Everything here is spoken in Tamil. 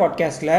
பாட்காஸ்ட்டில்